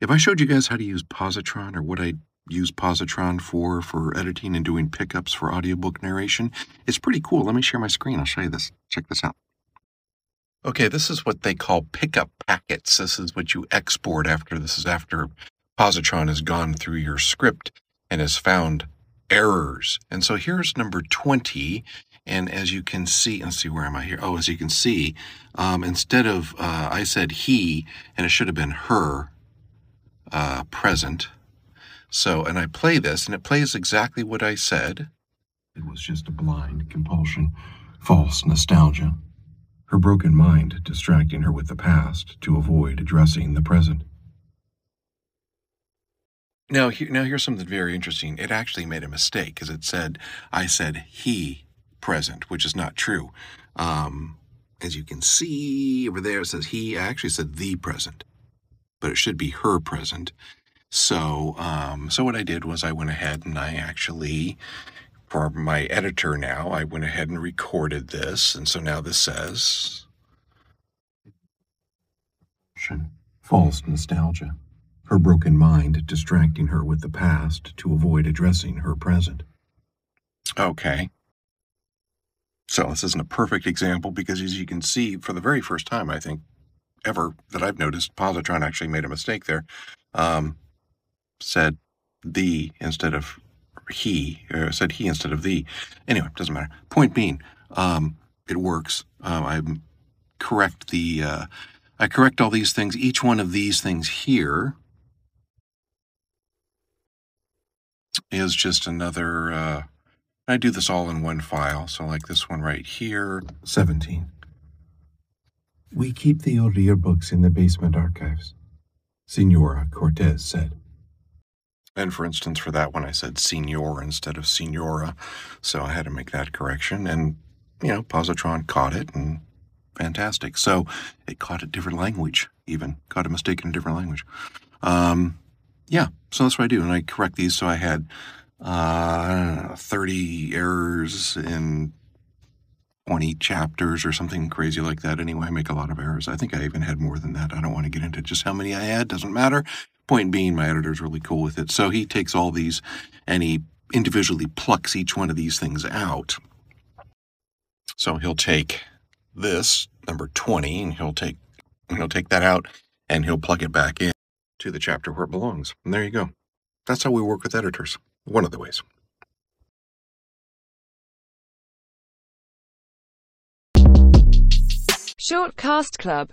If I showed you guys how to use Pozotron or what I use Pozotron for for editing and doing pickups for audiobook narration, it's pretty cool. Let me share my screen. I'll show you this. Check this out. Okay, this is what they call pickup packets. This is what you export after this is after Pozotron has gone through your script and has found errors. And so here's number 20. And as you can see, let's see, where am I here? Oh, as you can see, um, instead of, uh, I said he, and it should have been her, uh, present. So, and I play this, and it plays exactly what I said. It was just a blind compulsion, false nostalgia. Her broken mind distracting her with the past to avoid addressing the present. Now, here, now here's something very interesting. It actually made a mistake because it said, I said he present, which is not true. Um, as you can see over there, it says he. I actually said the present but it should be her present. So, um, so what I did was I went ahead and I actually, for my editor now, I went ahead and recorded this, and so now this says false nostalgia, her broken mind distracting her with the past to avoid addressing her present. Okay. So this isn't a perfect example because as you can see, for the very first time, I think ever that I've noticed, Pozotron actually made a mistake there. Um, said the instead of he, or said he instead of the. Anyway, doesn't matter. Point being, um, it works. Um, I correct the, uh, I correct all these things. Each one of these things here is just another. Uh, I do this all in one file. So like this one right here, 17. We keep the old yearbooks in the basement archives, Senora Cortez said. And for instance, for that one, I said senor instead of senora, so I had to make that correction. And, you know, Pozotron caught it, and fantastic. So it caught a different language, even caught a mistake in a different language. Um, yeah, so that's what I do, and I correct these. So I had uh, 30 errors in 20 chapters or something crazy like that. Anyway, I make a lot of errors. I think I even had more than that. I don't want to get into just how many I had, doesn't matter. Point being, my editor's really cool with it. So he takes all these and he individually plucks each one of these things out. So he'll take this, number 20, and he'll take he'll take that out and he'll plug it back in to the chapter where it belongs. And there you go. That's how we work with editors. One of the ways. Short Cast Club